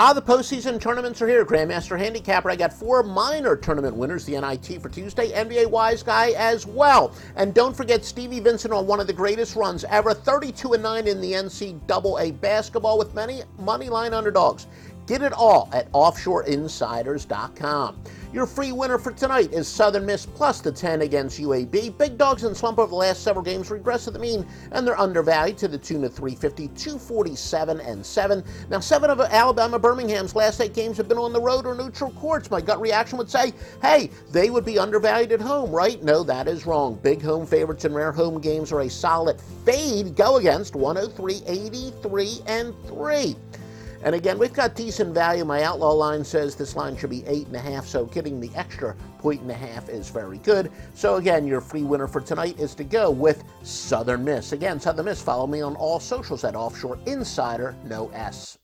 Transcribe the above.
Ah, the postseason tournaments are here. Grandmaster Handicapper. I got four minor tournament winners, the NIT for Tuesday, NBA Wise Guy as well. And don't forget Stevie Vincent on one of the greatest runs ever, 32 and 9 in the NCAA basketball with many money line underdogs. Get it all at offshoreinsiders.com. Your free winner for tonight is Southern Miss plus the 10 against UAB. Big dogs in slump over the last several games regress to the mean, and they're undervalued to the tune of 350, 247, and 7. Now, seven of Alabama Birmingham's last eight games have been on the road or neutral courts. My gut reaction would say, hey, they would be undervalued at home, right? No, that is wrong. Big home favorites and rare home games are a solid fade. Go against 103, 83, and 3. And again, we've got decent value. My outlaw line says this line should be eight and a half, so getting the extra point and a half is very good. So again, your free winner for tonight is to go with Southern Miss. Again, Southern Miss. Follow me on all socials at Offshore Insider, no S.